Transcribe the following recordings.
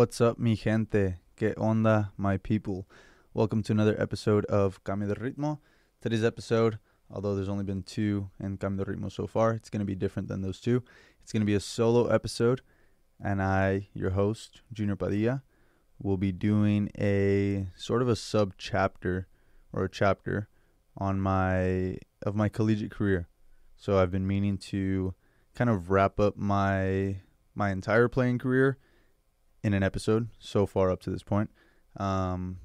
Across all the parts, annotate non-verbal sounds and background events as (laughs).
What's up, mi gente? Que onda, my people? Welcome to another episode of Cambio de Ritmo. Today's episode, although there's only been two in Cambio de Ritmo so far, it's going to be different than those two. It's going to be a solo episode, and I, your host, Junior Padilla, will be doing a sort of a sub chapter or a chapter on my of my collegiate career. So I've been meaning to kind of wrap up my my entire playing career in an episode so far up to this point. Um,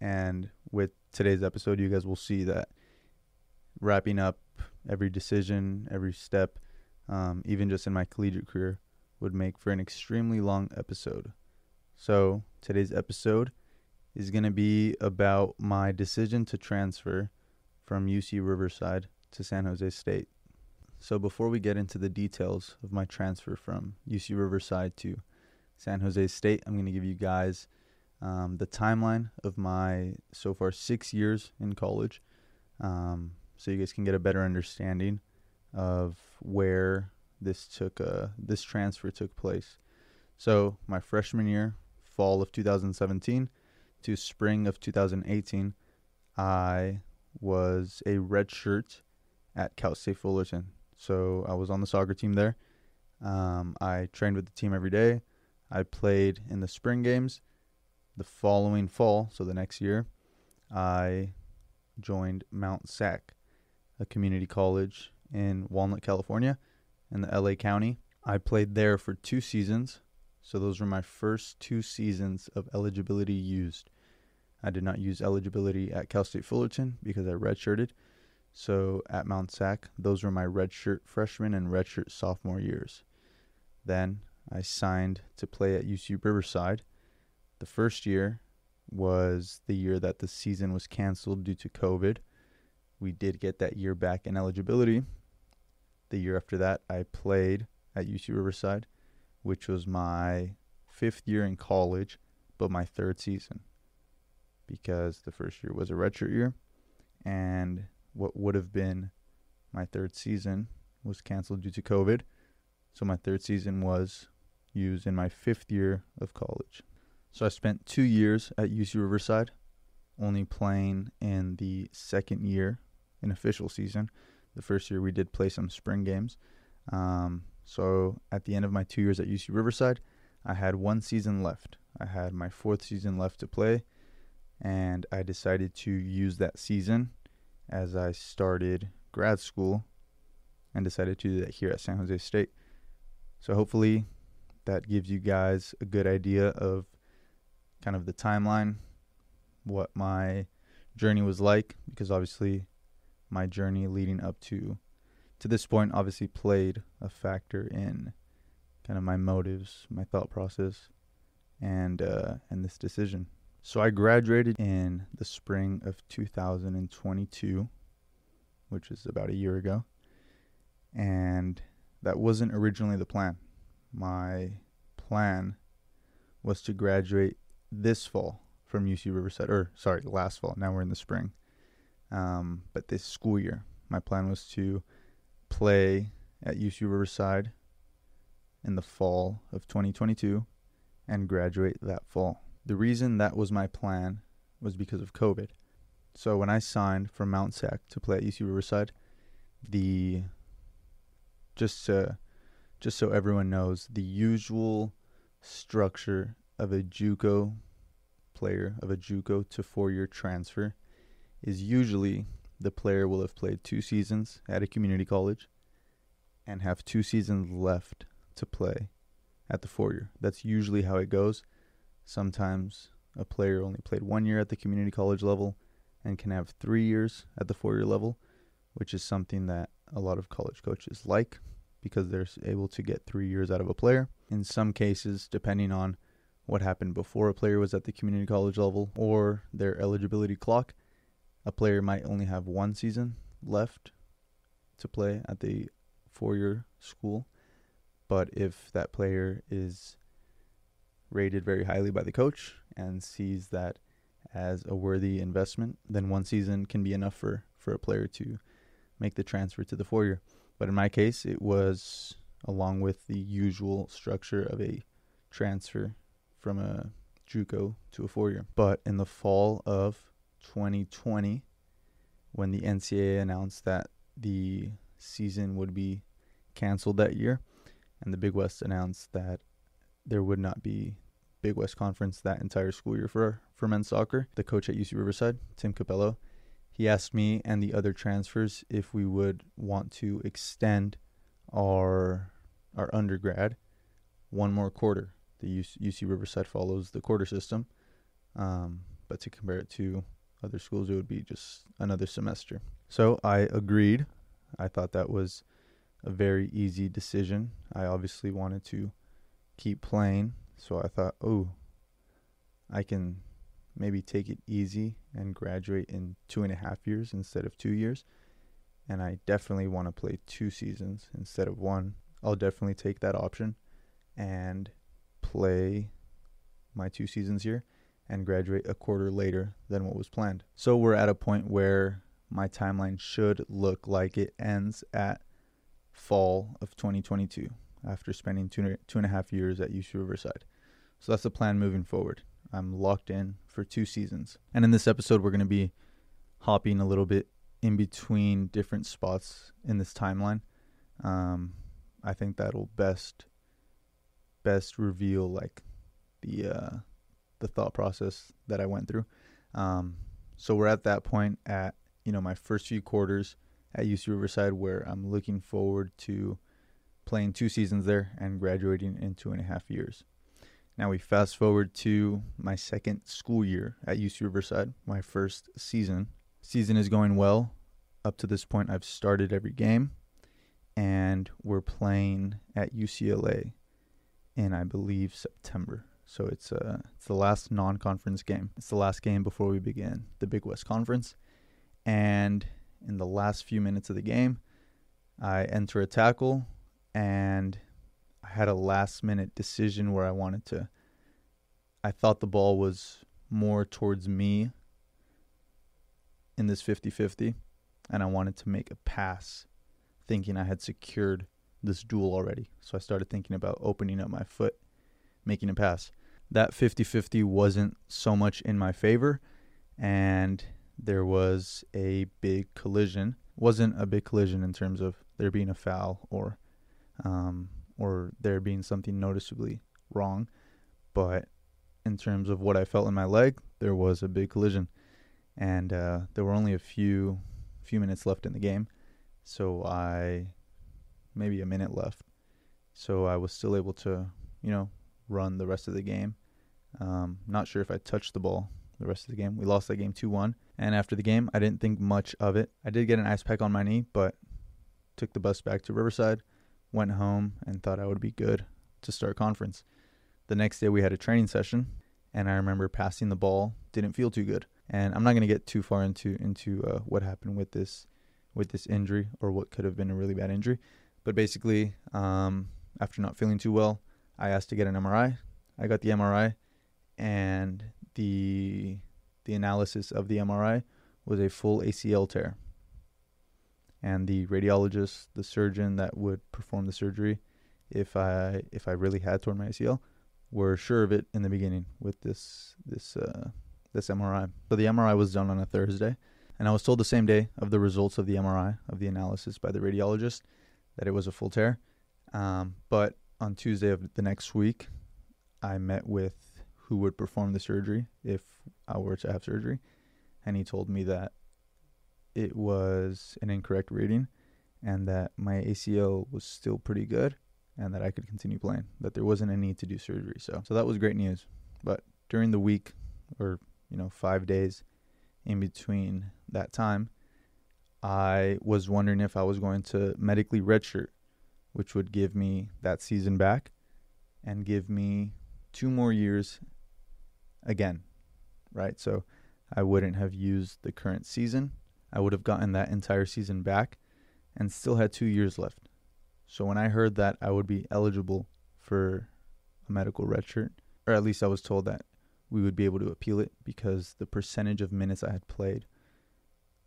and with today's episode, you guys will see that wrapping up every decision, every step, um, even just in my collegiate career, would make for an extremely long episode. So today's episode is going to be about my decision to transfer from UC Riverside to San Jose State. So before we get into the details of my transfer from UC Riverside to San Jose State, I'm going to give you guys um, the timeline of my so far six years in college, um, so you guys can get a better understanding of where this took uh, this transfer took place. So my freshman year, fall of 2017 to spring of 2018, I was a redshirt at Cal State Fullerton. So I was on the soccer team there. Um, I trained with the team every day. I played in the spring games. The following fall, so the next year, I joined Mount Sac, a community college in Walnut, California, in the LA County. I played there for two seasons. So those were my first two seasons of eligibility used. I did not use eligibility at Cal State Fullerton because I redshirted. So at Mount Sac, those were my redshirt freshman and redshirt sophomore years. Then I signed to play at UC Riverside. The first year was the year that the season was canceled due to COVID. We did get that year back in eligibility. The year after that, I played at UC Riverside, which was my fifth year in college, but my third season because the first year was a redshirt year, and what would have been my third season was canceled due to COVID. So my third season was used in my fifth year of college. So I spent two years at UC Riverside, only playing in the second year in official season. The first year we did play some spring games. Um, so at the end of my two years at UC Riverside, I had one season left. I had my fourth season left to play, and I decided to use that season as I started grad school and decided to do that here at San Jose State. So hopefully that gives you guys a good idea of kind of the timeline, what my journey was like, because obviously my journey leading up to to this point obviously played a factor in kind of my motives, my thought process, and uh, and this decision. So I graduated in the spring of 2022, which is about a year ago. And that wasn't originally the plan. My plan was to graduate this fall from UC Riverside, or sorry, last fall. Now we're in the spring. Um, but this school year, my plan was to play at UC Riverside in the fall of 2022 and graduate that fall. The reason that was my plan was because of COVID. So when I signed for Mount Sac to play at UC Riverside, the just to, just so everyone knows, the usual structure of a JUCO player of a JUCO to four-year transfer is usually the player will have played two seasons at a community college and have two seasons left to play at the four year. That's usually how it goes. Sometimes a player only played one year at the community college level and can have three years at the four year level, which is something that a lot of college coaches like because they're able to get three years out of a player. In some cases, depending on what happened before a player was at the community college level or their eligibility clock, a player might only have one season left to play at the four year school. But if that player is rated very highly by the coach and sees that as a worthy investment, then one season can be enough for, for a player to make the transfer to the four year. But in my case, it was along with the usual structure of a transfer from a JUCO to a four year. But in the fall of 2020, when the NCAA announced that the season would be canceled that year, and the Big West announced that there would not be Big West Conference that entire school year for for men's soccer. The coach at UC Riverside, Tim Capello, he asked me and the other transfers if we would want to extend our our undergrad one more quarter. The UC Riverside follows the quarter system, um, but to compare it to other schools, it would be just another semester. So I agreed. I thought that was a very easy decision. I obviously wanted to keep playing, so I thought, oh, I can maybe take it easy and graduate in two and a half years instead of two years. And I definitely want to play two seasons instead of one. I'll definitely take that option and play my two seasons here and graduate a quarter later than what was planned. So we're at a point where my timeline should look like it ends at fall of 2022 after spending two, two and a half years at UC Riverside. So that's the plan moving forward. I'm locked in for two seasons. And in this episode, we're going to be hopping a little bit in between different spots in this timeline. Um, I think that'll best best reveal like the uh, the thought process that I went through. Um, so we're at that point at you know my first few quarters at UC Riverside where I'm looking forward to playing two seasons there and graduating in two and a half years. Now we fast forward to my second school year at UC Riverside, my first season. Season is going well. Up to this point, I've started every game, and we're playing at UCLA in, I believe, September. So it's uh, it's the last non-conference game. It's the last game before we begin the Big West Conference, and in the last few minutes of the game, I enter a tackle and I had a last minute decision where I wanted to. I thought the ball was more towards me in this 50 50, and I wanted to make a pass thinking I had secured this duel already. So I started thinking about opening up my foot, making a pass. That 50 50 wasn't so much in my favor, and there was a big collision. Wasn't a big collision in terms of there being a foul or um, or there being something noticeably wrong. But in terms of what I felt in my leg, there was a big collision, and uh, there were only a few few minutes left in the game, so I maybe a minute left, so I was still able to you know run the rest of the game. Um, not sure if I touched the ball the rest of the game. We lost that game two one, and after the game, I didn't think much of it. I did get an ice pack on my knee, but took the bus back to Riverside went home and thought I would be good to start conference. The next day we had a training session and I remember passing the ball didn't feel too good. And I'm not going to get too far into into uh, what happened with this with this injury or what could have been a really bad injury, but basically um, after not feeling too well, I asked to get an MRI. I got the MRI and the the analysis of the MRI was a full ACL tear and the radiologist, the surgeon that would perform the surgery, if I if I really had torn my ACL, were sure of it in the beginning with this this uh, this MRI. So the MRI was done on a Thursday, and I was told the same day of the results of the MRI of the analysis by the radiologist that it was a full tear. Um, but on Tuesday of the next week, I met with who would perform the surgery if I were to have surgery, and he told me that it was an incorrect reading and that my ACL was still pretty good and that I could continue playing, that there wasn't a need to do surgery. So, so that was great news. But during the week or, you know, 5 days in between that time, I was wondering if I was going to medically redshirt, which would give me that season back and give me two more years again, right? So I wouldn't have used the current season I would have gotten that entire season back and still had two years left. So when I heard that I would be eligible for a medical redshirt, or at least I was told that we would be able to appeal it because the percentage of minutes I had played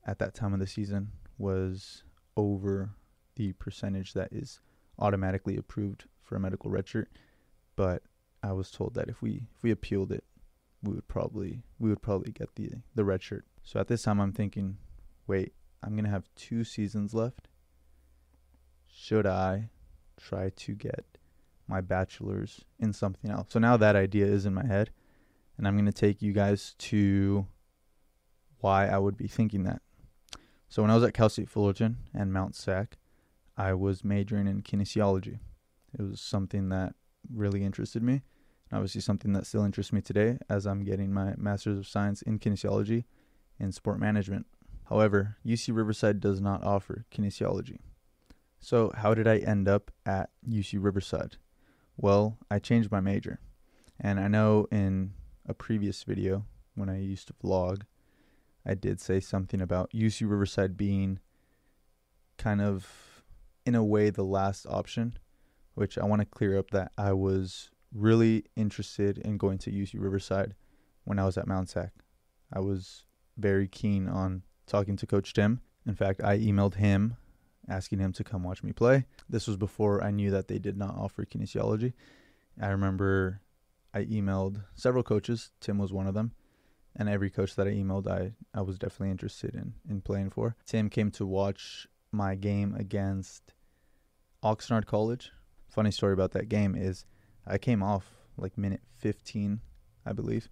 at that time of the season was over the percentage that is automatically approved for a medical redshirt. But I was told that if we if we appealed it, we would probably we would probably get the the red shirt. So at this time I'm thinking, wait, I'm going to have 2 seasons left. Should I try to get my bachelor's in something else? So now that idea is in my head and I'm going to take you guys to why I would be thinking that. So when I was at Cal State Fullerton and Mount SAC, I was majoring in kinesiology. It was something that really interested me, and obviously something that still interests me today as I'm getting my Master's of Science in Kinesiology in Sport Management. However, UC Riverside does not offer kinesiology. So, how did I end up at UC Riverside? Well, I changed my major. And I know in a previous video when I used to vlog, I did say something about UC Riverside being kind of, in a way, the last option, which I want to clear up that I was really interested in going to UC Riverside when I was at Mount SAC. I was very keen on talking to Coach Tim. In fact, I emailed him asking him to come watch me play. This was before I knew that they did not offer kinesiology. I remember I emailed several coaches. Tim was one of them. And every coach that I emailed, I, I was definitely interested in, in playing for. Tim came to watch my game against Oxnard College. Funny story about that game is I came off like minute 15, I believe.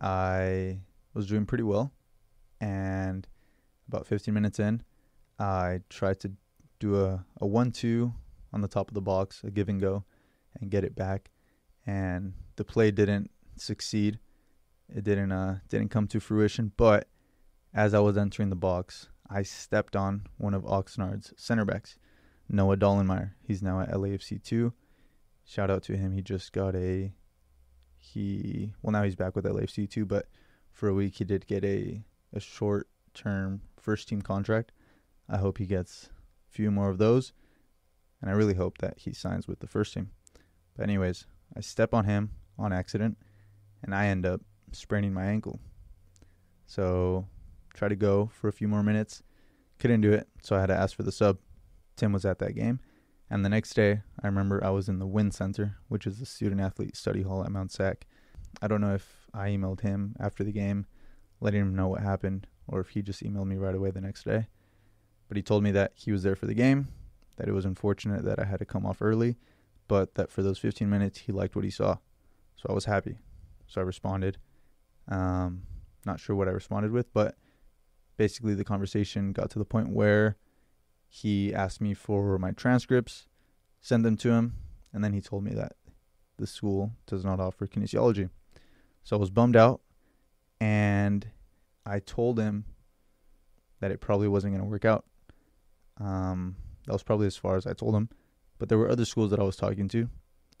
I was doing pretty well. And about 15 minutes in, I tried to do a, a 1 2 on the top of the box, a give and go, and get it back. And the play didn't succeed. It didn't uh didn't come to fruition. But as I was entering the box, I stepped on one of Oxnard's center backs, Noah Dollenmeyer. He's now at LAFC two. Shout out to him. He just got a he well now he's back with LAFC two, but for a week he did get a a short term first team contract. I hope he gets a few more of those. And I really hope that he signs with the first team. But anyways, I step on him on accident, and I end up spraining my ankle. So try to go for a few more minutes, couldn't do it, so I had to ask for the sub. Tim was at that game, and the next day I remember I was in the Win Center, which is the student athlete study hall at Mount SAC. I don't know if I emailed him after the game, letting him know what happened, or if he just emailed me right away the next day. But he told me that he was there for the game, that it was unfortunate that I had to come off early, but that for those 15 minutes he liked what he saw. So I was happy. So I responded. Um, not sure what I responded with, but basically the conversation got to the point where he asked me for my transcripts, sent them to him, and then he told me that the school does not offer kinesiology. So I was bummed out, and I told him that it probably wasn't going to work out. Um, that was probably as far as I told him. But there were other schools that I was talking to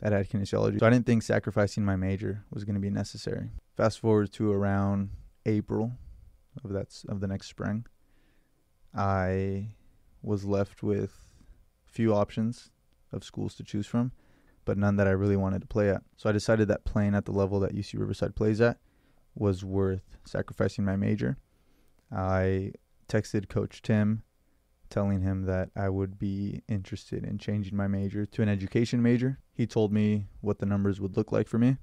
that had kinesiology. So I didn't think sacrificing my major was going to be necessary. Fast forward to around April of that of the next spring, I was left with few options of schools to choose from, but none that I really wanted to play at. So I decided that playing at the level that UC Riverside plays at was worth sacrificing my major. I texted Coach Tim telling him that I would be interested in changing my major to an education major. He told me what the numbers would look like for me,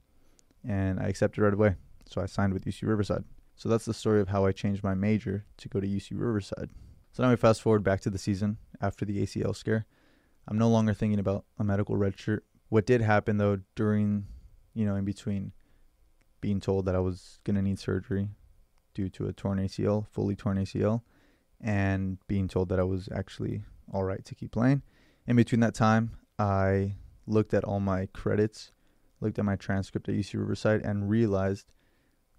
and I accepted right away. So I signed with UC Riverside. So that's the story of how I changed my major to go to UC Riverside. So now we fast forward back to the season after the ACL scare. I'm no longer thinking about a medical red shirt. What did happen though during, you know, in between being told that I was going to need surgery due to a torn ACL, fully torn ACL, and being told that I was actually all right to keep playing. In between that time, I looked at all my credits, looked at my transcript at UC Riverside, and realized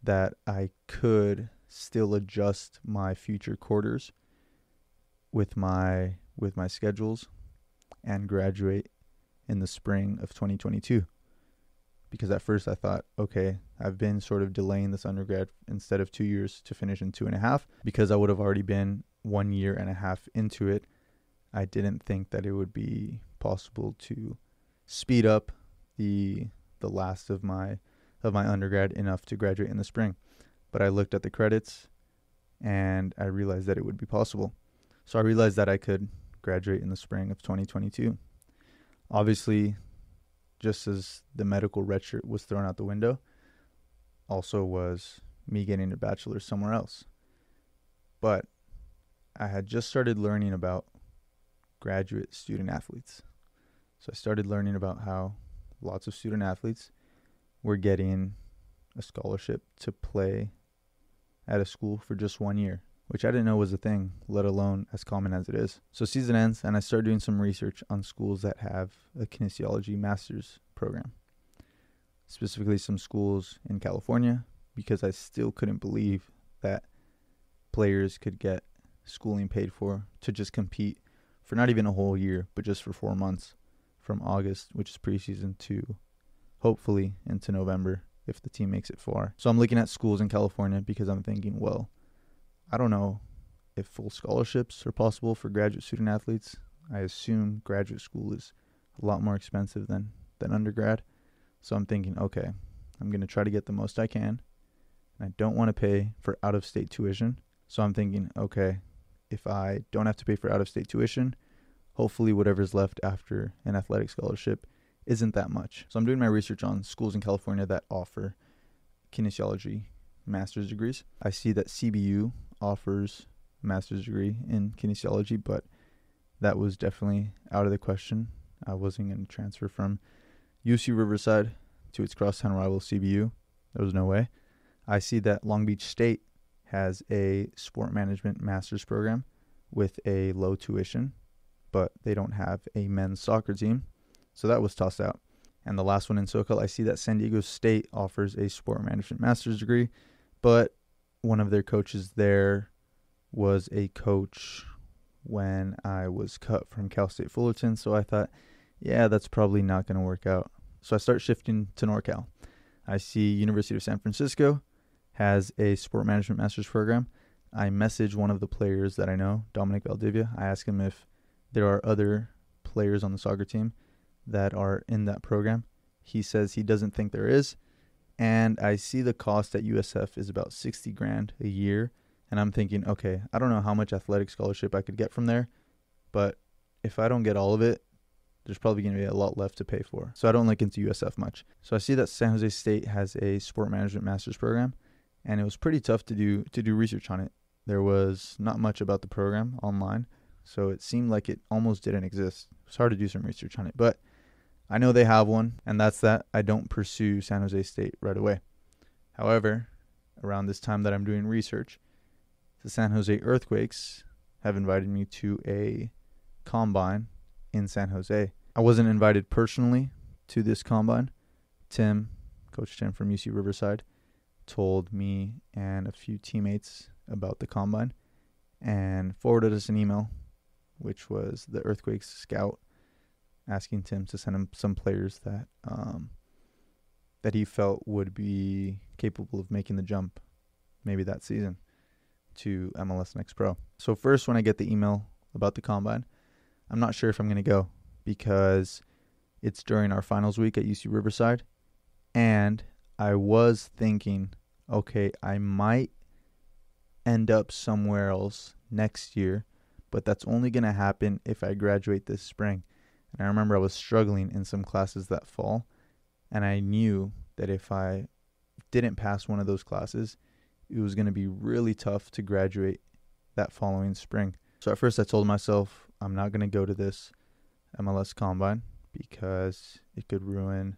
that I could still adjust my future quarters with my with my schedules and graduate in the spring of 2022 because at first I thought, okay, I've been sort of delaying this undergrad instead of two years to finish in two and a half because I would have already been one year and a half into it. I didn't think that it would be possible to speed up the the last of my of my undergrad enough to graduate in the spring. But I looked at the credits and I realized that it would be possible. So I realized that I could graduate in the spring of 2022. Obviously, just as the medical red shirt was thrown out the window, also was me getting a bachelor's somewhere else. But I had just started learning about graduate student athletes. So I started learning about how lots of student athletes were getting a scholarship to play at a school for just one year, which I didn't know was a thing, let alone as common as it is. So season ends, and I start doing some research on schools that have a kinesiology master's program, specifically some schools in California, because I still couldn't believe that players could get schooling paid for to just compete for not even a whole year, but just for four months from August, which is preseason, to hopefully into November if the team makes it far. So I'm looking at schools in California because I'm thinking, well, I don't know if full scholarships are possible for graduate student athletes. I assume graduate school is a lot more expensive than than undergrad. So I'm thinking, okay, I'm going to try to get the most I can. And I don't want to pay for out of state tuition. So I'm thinking, okay, if I don't have to pay for out of state tuition, hopefully whatever's left after an athletic scholarship isn't that much. So I'm doing my research on schools in California that offer kinesiology master's degrees. I see that CBU offers master's degree in kinesiology, but that was definitely out of the question. I wasn't going to transfer from UC Riverside to its crosstown rival CBU. There was no way. I see that Long Beach State has a sport management master's program with a low tuition, but they don't have a men's soccer team. So that was tossed out. And the last one in SoCal, I see that San Diego State offers a sport management master's degree, but one of their coaches there was a coach when I was cut from Cal State Fullerton. So I thought, yeah, that's probably not going to work out. So I start shifting to NorCal. I see University of San Francisco has a sport management master's program. I message one of the players that I know, Dominic Valdivia. I ask him if there are other players on the soccer team that are in that program. He says he doesn't think there is. And I see the cost at USF is about 60 grand a year. And I'm thinking, okay, I don't know how much athletic scholarship I could get from there, but if I don't get all of it, there's probably going to be a lot left to pay for. So I don't look into USF much. So I see that San Jose State has a sport management master's program, and it was pretty tough to do to do research on it. There was not much about the program online, so it seemed like it almost didn't exist. It was hard to do some research on it, but I know they have one, and that's that I don't pursue San Jose State right away. However, around this time that I'm doing research, the San Jose Earthquakes have invited me to a combine in San Jose. I wasn't invited personally to this combine. Tim, Coach Tim from UC Riverside, told me and a few teammates about the combine and forwarded us an email, which was the Earthquakes scout asking Tim to send him some players that um, that he felt would be capable of making the jump, maybe that season, to MLS Next Pro. So first, when I get the email about the combine, I'm not sure if I'm going to go because it's during our finals week at UC Riverside, and I was thinking, okay, I might end up somewhere else next year, but that's only going to happen if I graduate this spring. And I remember I was struggling in some classes that fall, and I knew that if I didn't pass one of those classes, it was going to be really tough to graduate that following spring. So at first I told myself I'm not going to go to this MLS combine because it could ruin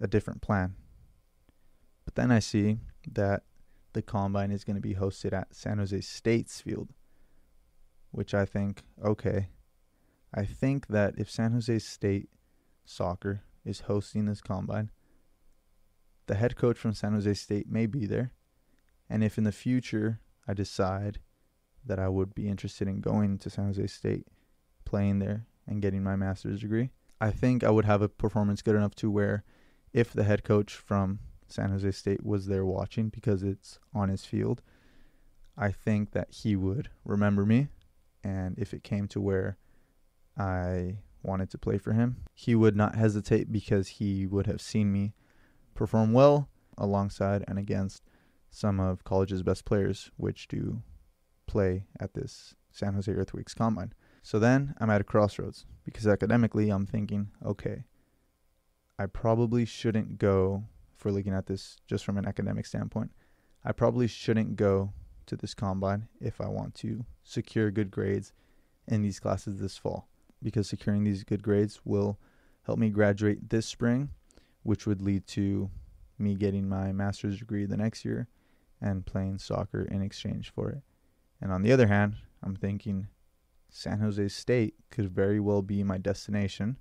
a different plan. But then I see that the combine is going to be hosted at San Jose State's field, which I think, okay, I think that if San Jose State soccer is hosting this combine, the head coach from San Jose State may be there. And if in the future I decide that I would be interested in going to San Jose State, playing there, and getting my master's degree, I think I would have a performance good enough to where if the head coach from San Jose State was there watching because it's on his field, I think that he would remember me. And if it came to where I wanted to play for him, he would not hesitate because he would have seen me perform well alongside and against some of college's best players, which do play at this San Jose Earthquakes combine. So then I'm at a crossroads because academically I'm thinking, okay, I probably shouldn't go, we're looking at this just from an academic standpoint, I probably shouldn't go to this combine if I want to secure good grades in these classes this fall because securing these good grades will help me graduate this spring, which would lead to me getting my master's degree the next year and playing soccer in exchange for it. And on the other hand, I'm thinking San Jose State could very well be my destination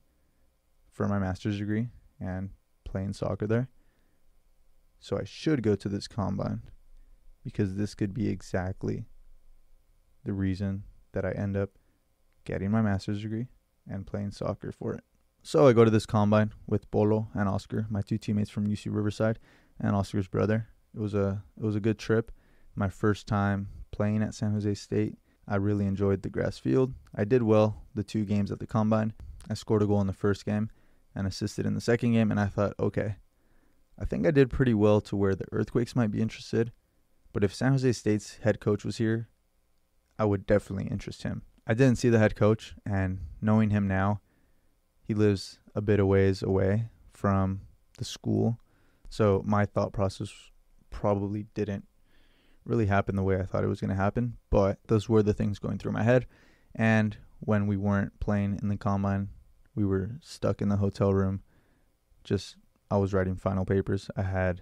for my master's degree and playing soccer there. So I should go to this combine because this could be exactly the reason that I end up getting my master's degree and playing soccer for it. So I go to this combine with Polo and Oscar, my two teammates from UC Riverside, and Oscar's brother. It was a it was a good trip. My first time playing at San Jose State. I really enjoyed the grass field. I did well the two games at the combine. I scored a goal in the first game and assisted in the second game and I thought, okay, I think I did pretty well to where the Earthquakes might be interested. But if San Jose State's head coach was here, I would definitely interest him. I didn't see the head coach, and knowing him now, he lives a bit of ways away from the school. So my thought process probably didn't really happen the way I thought it was going to happen. But those were the things going through my head. And when we weren't playing in the combine, we were stuck in the hotel room. Just, I was writing final papers. I had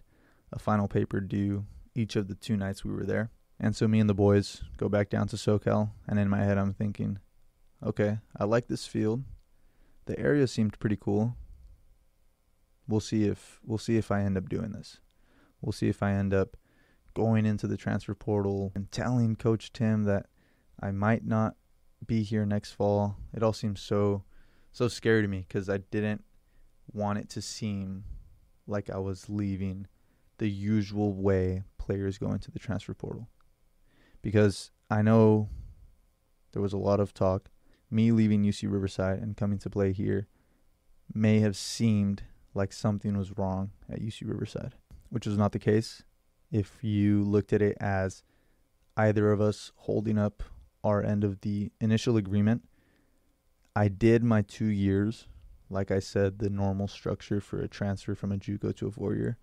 a final paper due each of the two nights we were there. And so me and the boys go back down to SoCal, and in my head I'm thinking, okay, I like this field. The area seemed pretty cool. We'll see if we'll see if I end up doing this. We'll see if I end up going into the transfer portal and telling coach Tim that I might not be here next fall. It all seems so so scary to me cuz I didn't want it to seem like I was leaving the usual way players go into the transfer portal. Because I know there was a lot of talk. Me leaving UC Riverside and coming to play here may have seemed like something was wrong at UC Riverside, which was not the case. If you looked at it as either of us holding up our end of the initial agreement, I did my two years. Like I said, the normal structure for a transfer from a JUCO to a four year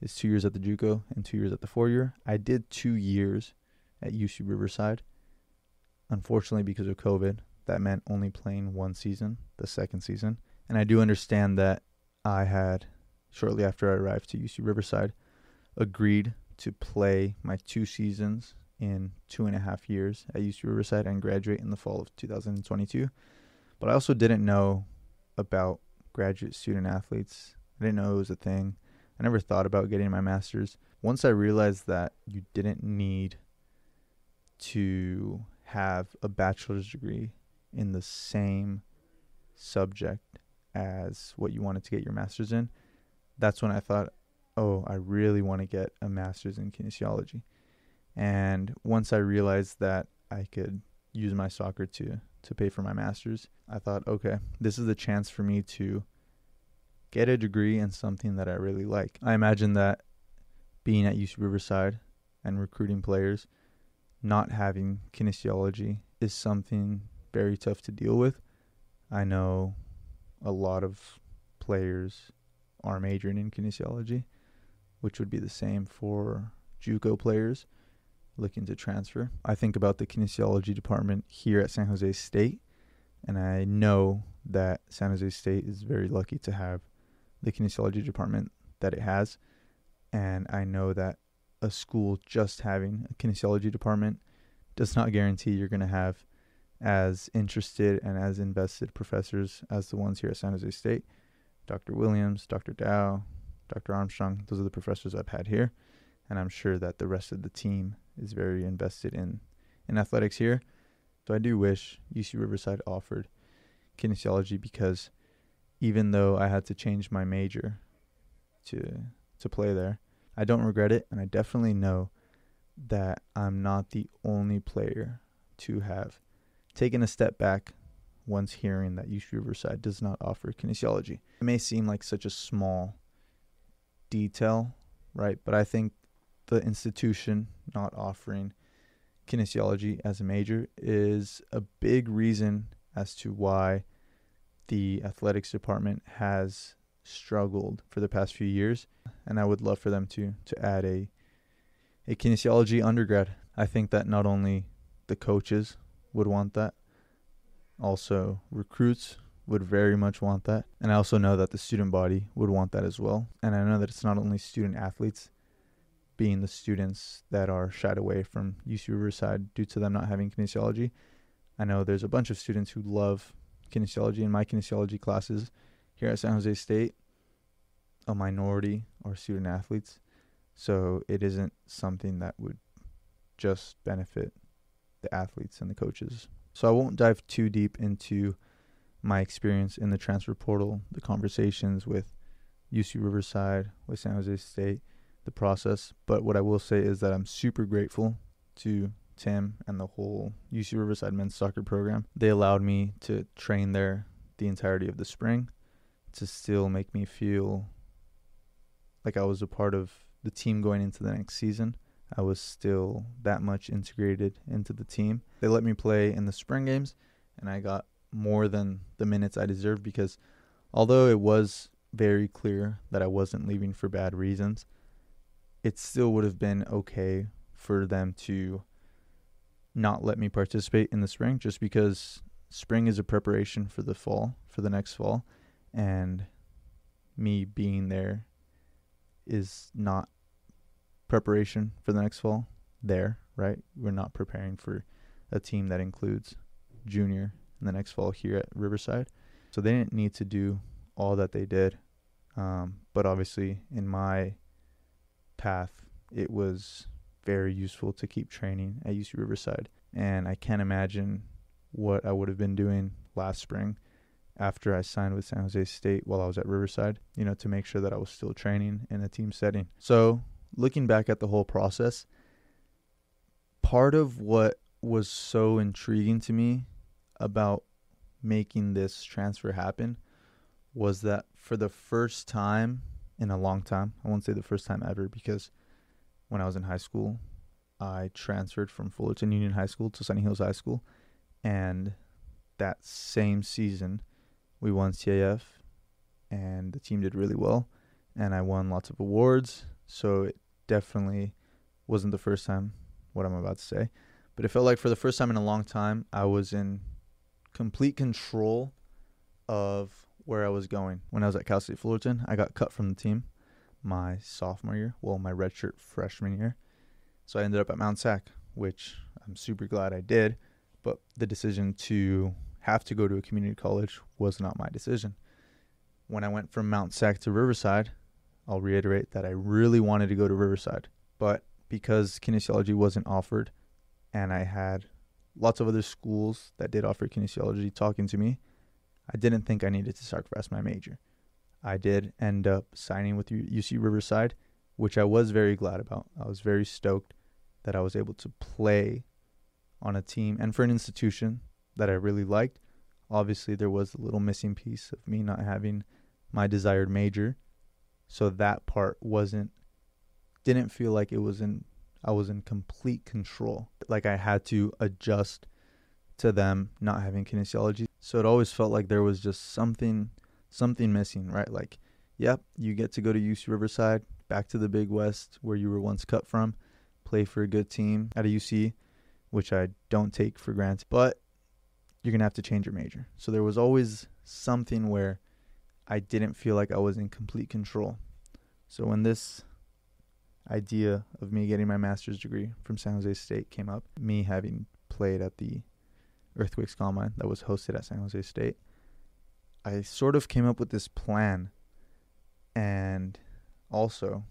is two years at the JUCO and two years at the four year. I did two years at UC Riverside. Unfortunately, because of COVID, that meant only playing one season, the second season. And I do understand that I had, shortly after I arrived to UC Riverside, agreed to play my two seasons in two and a half years at UC Riverside and graduate in the fall of 2022. But I also didn't know about graduate student athletes. I didn't know it was a thing. I never thought about getting my master's. Once I realized that you didn't need to have a bachelor's degree in the same subject as what you wanted to get your master's in, that's when I thought, oh, I really want to get a master's in kinesiology. And once I realized that I could use my soccer to to pay for my master's, I thought, okay, this is a chance for me to get a degree in something that I really like. I imagine that being at UC Riverside and recruiting players, not having kinesiology is something very tough to deal with. I know a lot of players are majoring in kinesiology, which would be the same for JUCO players looking to transfer. I think about the kinesiology department here at San Jose State, and I know that San Jose State is very lucky to have the kinesiology department that it has. And I know that a school just having a kinesiology department does not guarantee you're going to have as interested and as invested professors as the ones here at San Jose State. Dr. Williams, Dr. Dow, Dr. Armstrong, those are the professors I've had here. And I'm sure that the rest of the team is very invested in, in athletics here. So I do wish UC Riverside offered kinesiology because even though I had to change my major to to play there. I don't regret it and I definitely know that I'm not the only player to have taken a step back once hearing that UC Riverside does not offer kinesiology. It may seem like such a small detail, right? But I think the institution not offering kinesiology as a major is a big reason as to why the athletics department has struggled for the past few years, and I would love for them to to add a a kinesiology undergrad. I think that not only the coaches would want that, also recruits would very much want that, and I also know that the student body would want that as well. And I know that it's not only student athletes being the students that are shied away from UC Riverside due to them not having kinesiology. I know there's a bunch of students who love kinesiology in my kinesiology classes here at San Jose State. A minority are student athletes, so it isn't something that would just benefit the athletes and the coaches. So I won't dive too deep into my experience in the transfer portal, the conversations with UC Riverside, with San Jose State, the process. But what I will say is that I'm super grateful to Tim and the whole UC Riverside men's soccer program. They allowed me to train there the entirety of the spring to still make me feel like I was a part of the team going into the next season. I was still that much integrated into the team. They let me play in the spring games, and I got more than the minutes I deserved because although it was very clear that I wasn't leaving for bad reasons, it still would have been okay for them to not let me participate in the spring just because spring is a preparation for the fall, for the next fall. And me being there is not preparation for the next fall there, right? We're not preparing for a team that includes junior in the next fall here at Riverside. So they didn't need to do all that they did. Um, but obviously, in my path, it was very useful to keep training at UC Riverside. And I can't imagine what I would have been doing last spring after I signed with San Jose State while I was at Riverside, you know, to make sure that I was still training in a team setting. So, looking back at the whole process, part of what was so intriguing to me about making this transfer happen was that for the first time in a long time. I won't say the first time ever because when I was in high school, I transferred from Fullerton Union High School to Sunny Hills High School. And that same season, we won CIF and the team did really well. And I won lots of awards. So it definitely wasn't the first time, what I'm about to say. But it felt like for the first time in a long time, I was in complete control of where I was going. When I was at Cal State Fullerton, I got cut from the team my sophomore year, well, my redshirt freshman year. So I ended up at Mount Sac, which I'm super glad I did. But the decision to have to go to a community college was not my decision. When I went from Mount Sac to Riverside, I'll reiterate that I really wanted to go to Riverside. But because kinesiology wasn't offered and I had lots of other schools that did offer kinesiology talking to me, I didn't think I needed to sacrifice my major. I did end up signing with UC Riverside, which I was very glad about. I was very stoked that I was able to play on a team and for an institution that I really liked. Obviously, there was a little missing piece of me not having my desired major. So that part wasn't didn't feel like it was in I was in complete control. Like I had to adjust to them not having kinesiology. So it always felt like there was just something something missing, right? Like, yep, you get to go to UC Riverside, back to the Big West where you were once cut from, play for a good team at a UC, which I don't take for granted, but you're going to have to change your major. So there was always something where I didn't feel like I was in complete control. So when this idea of me getting my master's degree from San Jose State came up, me having played at the Earthquakes Combine that was hosted at San Jose State, I sort of came up with this plan. And also,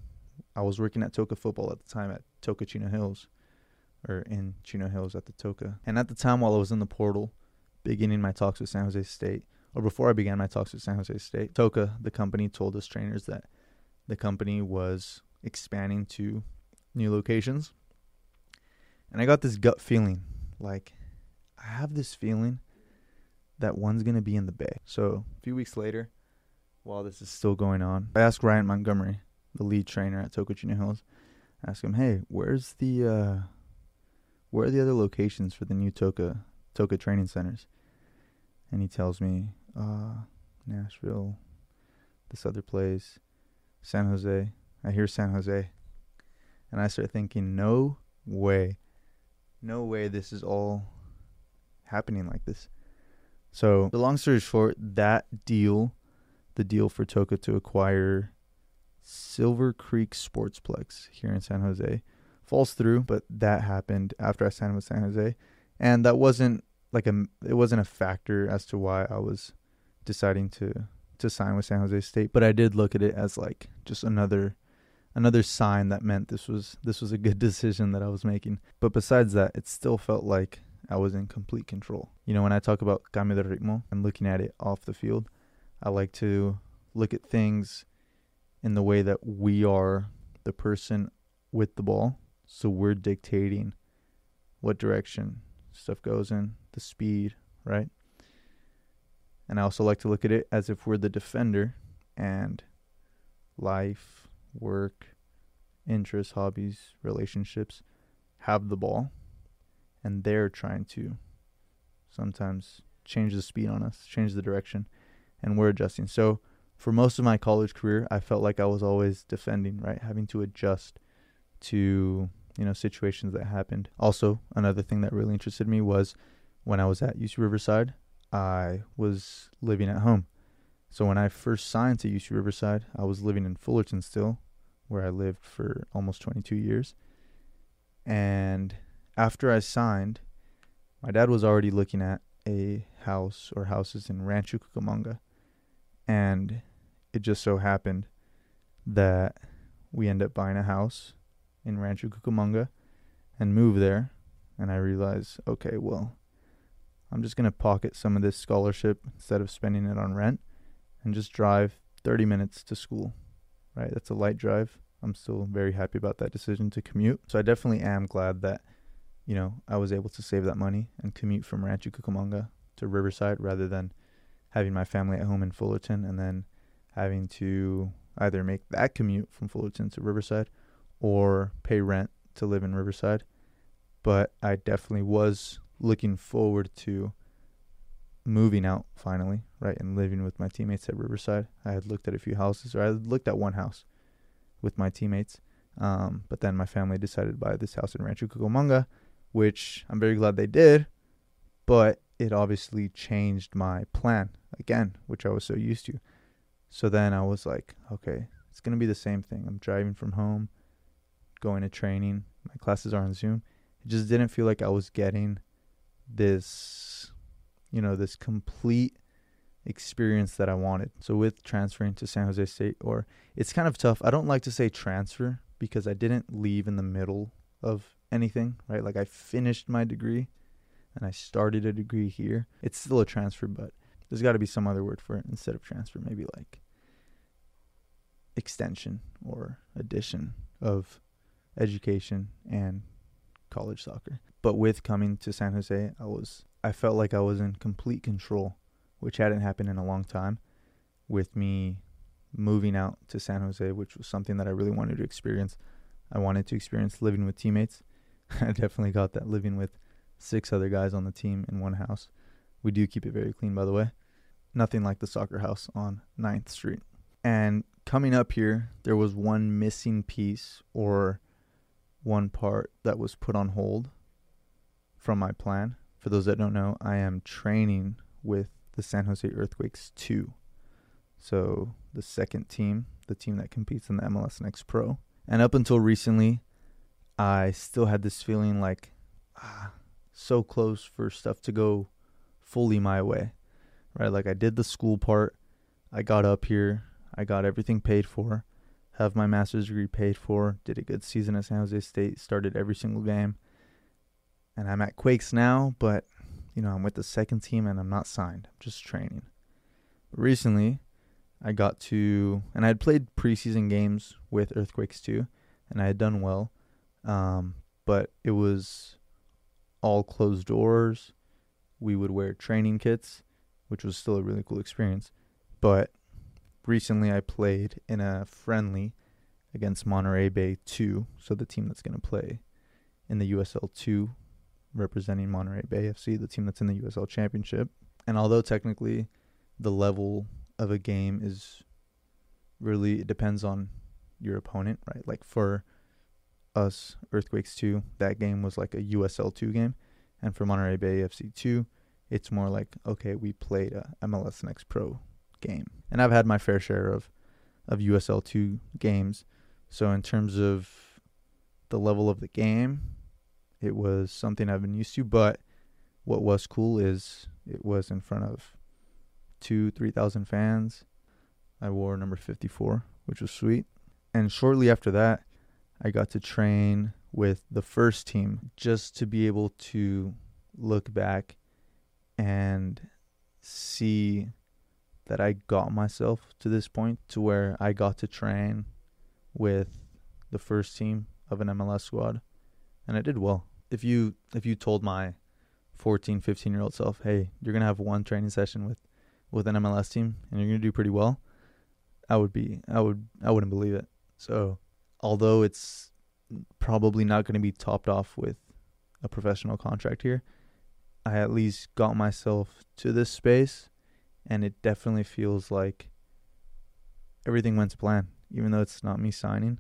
I was working at Toca Football at the time at Toca Chino Hills, or in Chino Hills at the Toca. And at the time, while I was in the portal, beginning my talks with San Jose State, or before I began my talks with San Jose State, Toca, the company, told us trainers that the company was expanding to new locations. And I got this gut feeling like, I have this feeling that one's going to be in the Bay. So a few weeks later, while this is still going on, I asked Ryan Montgomery, the lead trainer at Toca Chino Hills, I asked him, "Hey, where's the uh, where are the other locations for the new Toca Toca training centers?" And he tells me, uh, Nashville, this other place, San Jose. I hear San Jose. And I start thinking, no way. No way this is all happening like this. So, the long story short, that deal, the deal for Toca to acquire Silver Creek Sportsplex here in San Jose, falls through. But that happened after I signed with San Jose, and that wasn't like a it wasn't a factor as to why I was deciding to to sign with San Jose State. But I did look at it as like just another another sign that meant this was this was a good (laughs) decision that I was making. But besides that, it still felt like I was in complete control. You know, when I talk about cambio de ritmo and looking at it off the field, I like to look at things in the way that we are the person with the ball. So we're dictating what direction stuff goes in, the speed, right? And I also like to look at it as if we're the defender and life, work, interests, hobbies, relationships have the ball and they're trying to sometimes change the speed on us, change the direction, and we're adjusting. So for most of my college career, I felt like I was always defending, right? Having to adjust to, you know, situations that happened. Also, another thing that really interested me was when I was at UC Riverside, I was living at home. So when I first signed to UC Riverside, I was living in Fullerton still, where I lived for almost 22 years. And after I signed, my dad was already looking at a house or houses in Rancho Cucamonga. And it just so happened that we end up buying a house in Rancho Cucamonga and move there. And I realized, okay, well, I'm just going to pocket some of this scholarship instead of spending it on rent and just drive 30 minutes to school, right? That's a light drive. I'm still very happy about that decision to commute. So I definitely am glad that, you know, I was able to save that money and commute from Rancho Cucamonga to Riverside rather than having my family at home in Fullerton and then having to either make that commute from Fullerton to Riverside or pay rent to live in Riverside. But I definitely was looking forward to moving out finally, right, and living with my teammates at Riverside. I had looked at a few houses, or I had looked at one house with my teammates. Um, but then my family decided to buy this house in Rancho Cucamonga, which I'm very glad they did. But it obviously changed my plan again, which I was so used to. So then I was like, okay, it's going to be the same thing. I'm driving from home, going to training. My classes are on Zoom. It just didn't feel like I was getting this, you know, this complete experience that I wanted. So with transferring to San Jose State, or it's kind of tough. I don't like to say transfer because I didn't leave in the middle of anything, right? Like I finished my degree and I started a degree here. It's still a transfer, but there's got to be some other word for it instead of transfer, maybe like extension or addition of education and college soccer. But with coming to San Jose, I was I felt like I was in complete control, which hadn't happened in a long time with me moving out to San Jose, which was something that I really wanted to experience. I wanted to experience living with teammates. (laughs) I definitely got that living with six other guys on the team in one house. We do keep it very clean, by the way. Nothing like the soccer house on 9th Street. And coming up here, there was one missing piece or one part that was put on hold from my plan. For those that don't know, I am training with the San Jose Earthquakes 2. So, the second team, the team that competes in the MLS Next Pro. And up until recently, I still had this feeling like, ah, so close for stuff to go fully my way, right? Like I did the school part, I got up here, I got everything paid for, have my master's degree paid for, did a good season at San Jose State, started every single game, and I'm at Quakes now, but you know I'm with the second team and I'm not signed, I'm just training. But recently, I got to, and I had played preseason games with Earthquakes too, and I had done well, um, but it was all closed doors. We would wear training kits, which was still a really cool experience. But recently I played in a friendly against Monterey Bay 2, so the team that's going to play in the USL 2 representing Monterey Bay FC, the team that's in the USL Championship. And although technically the level of a game is really it depends on your opponent, right? Like for us, Earthquakes 2, that game was like a USL 2 game. And for Monterey Bay FC 2, it's more like, okay, we played a MLS Next Pro game. And I've had my fair share of, of USL 2 games. So in terms of the level of the game, it was something I've been used to. But what was cool is it was in front of two, 3,000 fans. I wore number 54, which was sweet. And shortly after that, I got to train with the first team just to be able to look back and see that I got myself to this point to where I got to train with the first team of an MLS squad and I did well. If you if you told my 14, 15 year old self, "Hey, you're going to have one training session with with an MLS team and you're going to do pretty well." I would be I would I wouldn't believe it. So, although it's probably not going to be topped off with a professional contract here, I at least got myself to this space and it definitely feels like everything went to plan. Even though it's not me signing,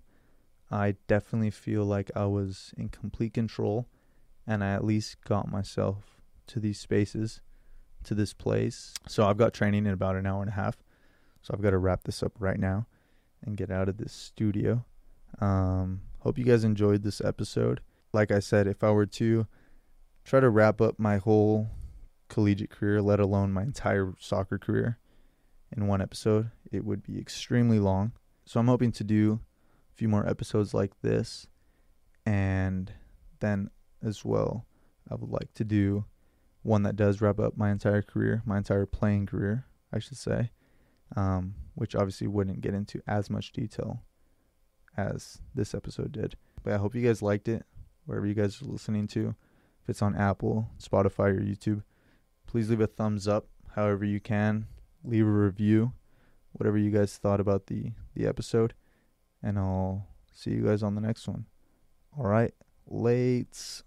I definitely feel like I was in complete control and I at least got myself to these spaces, to this place. So I've got training in about an hour and a half. So I've got to wrap this up right now and get out of this studio. Um, hope you guys enjoyed this episode. Like I said, if I were to try to wrap up my whole collegiate career, let alone my entire soccer career, in one episode, it would be extremely long. So I'm hoping to do a few more episodes like this. And then as well, I would like to do one that does wrap up my entire career, my entire playing career, I should say um, which obviously wouldn't get into as much detail as this episode did. But I hope you guys liked it, wherever you guys are listening to. If it's on Apple, Spotify, or YouTube, please leave a thumbs up however you can. Leave a review, whatever you guys thought about the, the episode. And I'll see you guys on the next one. All right, late.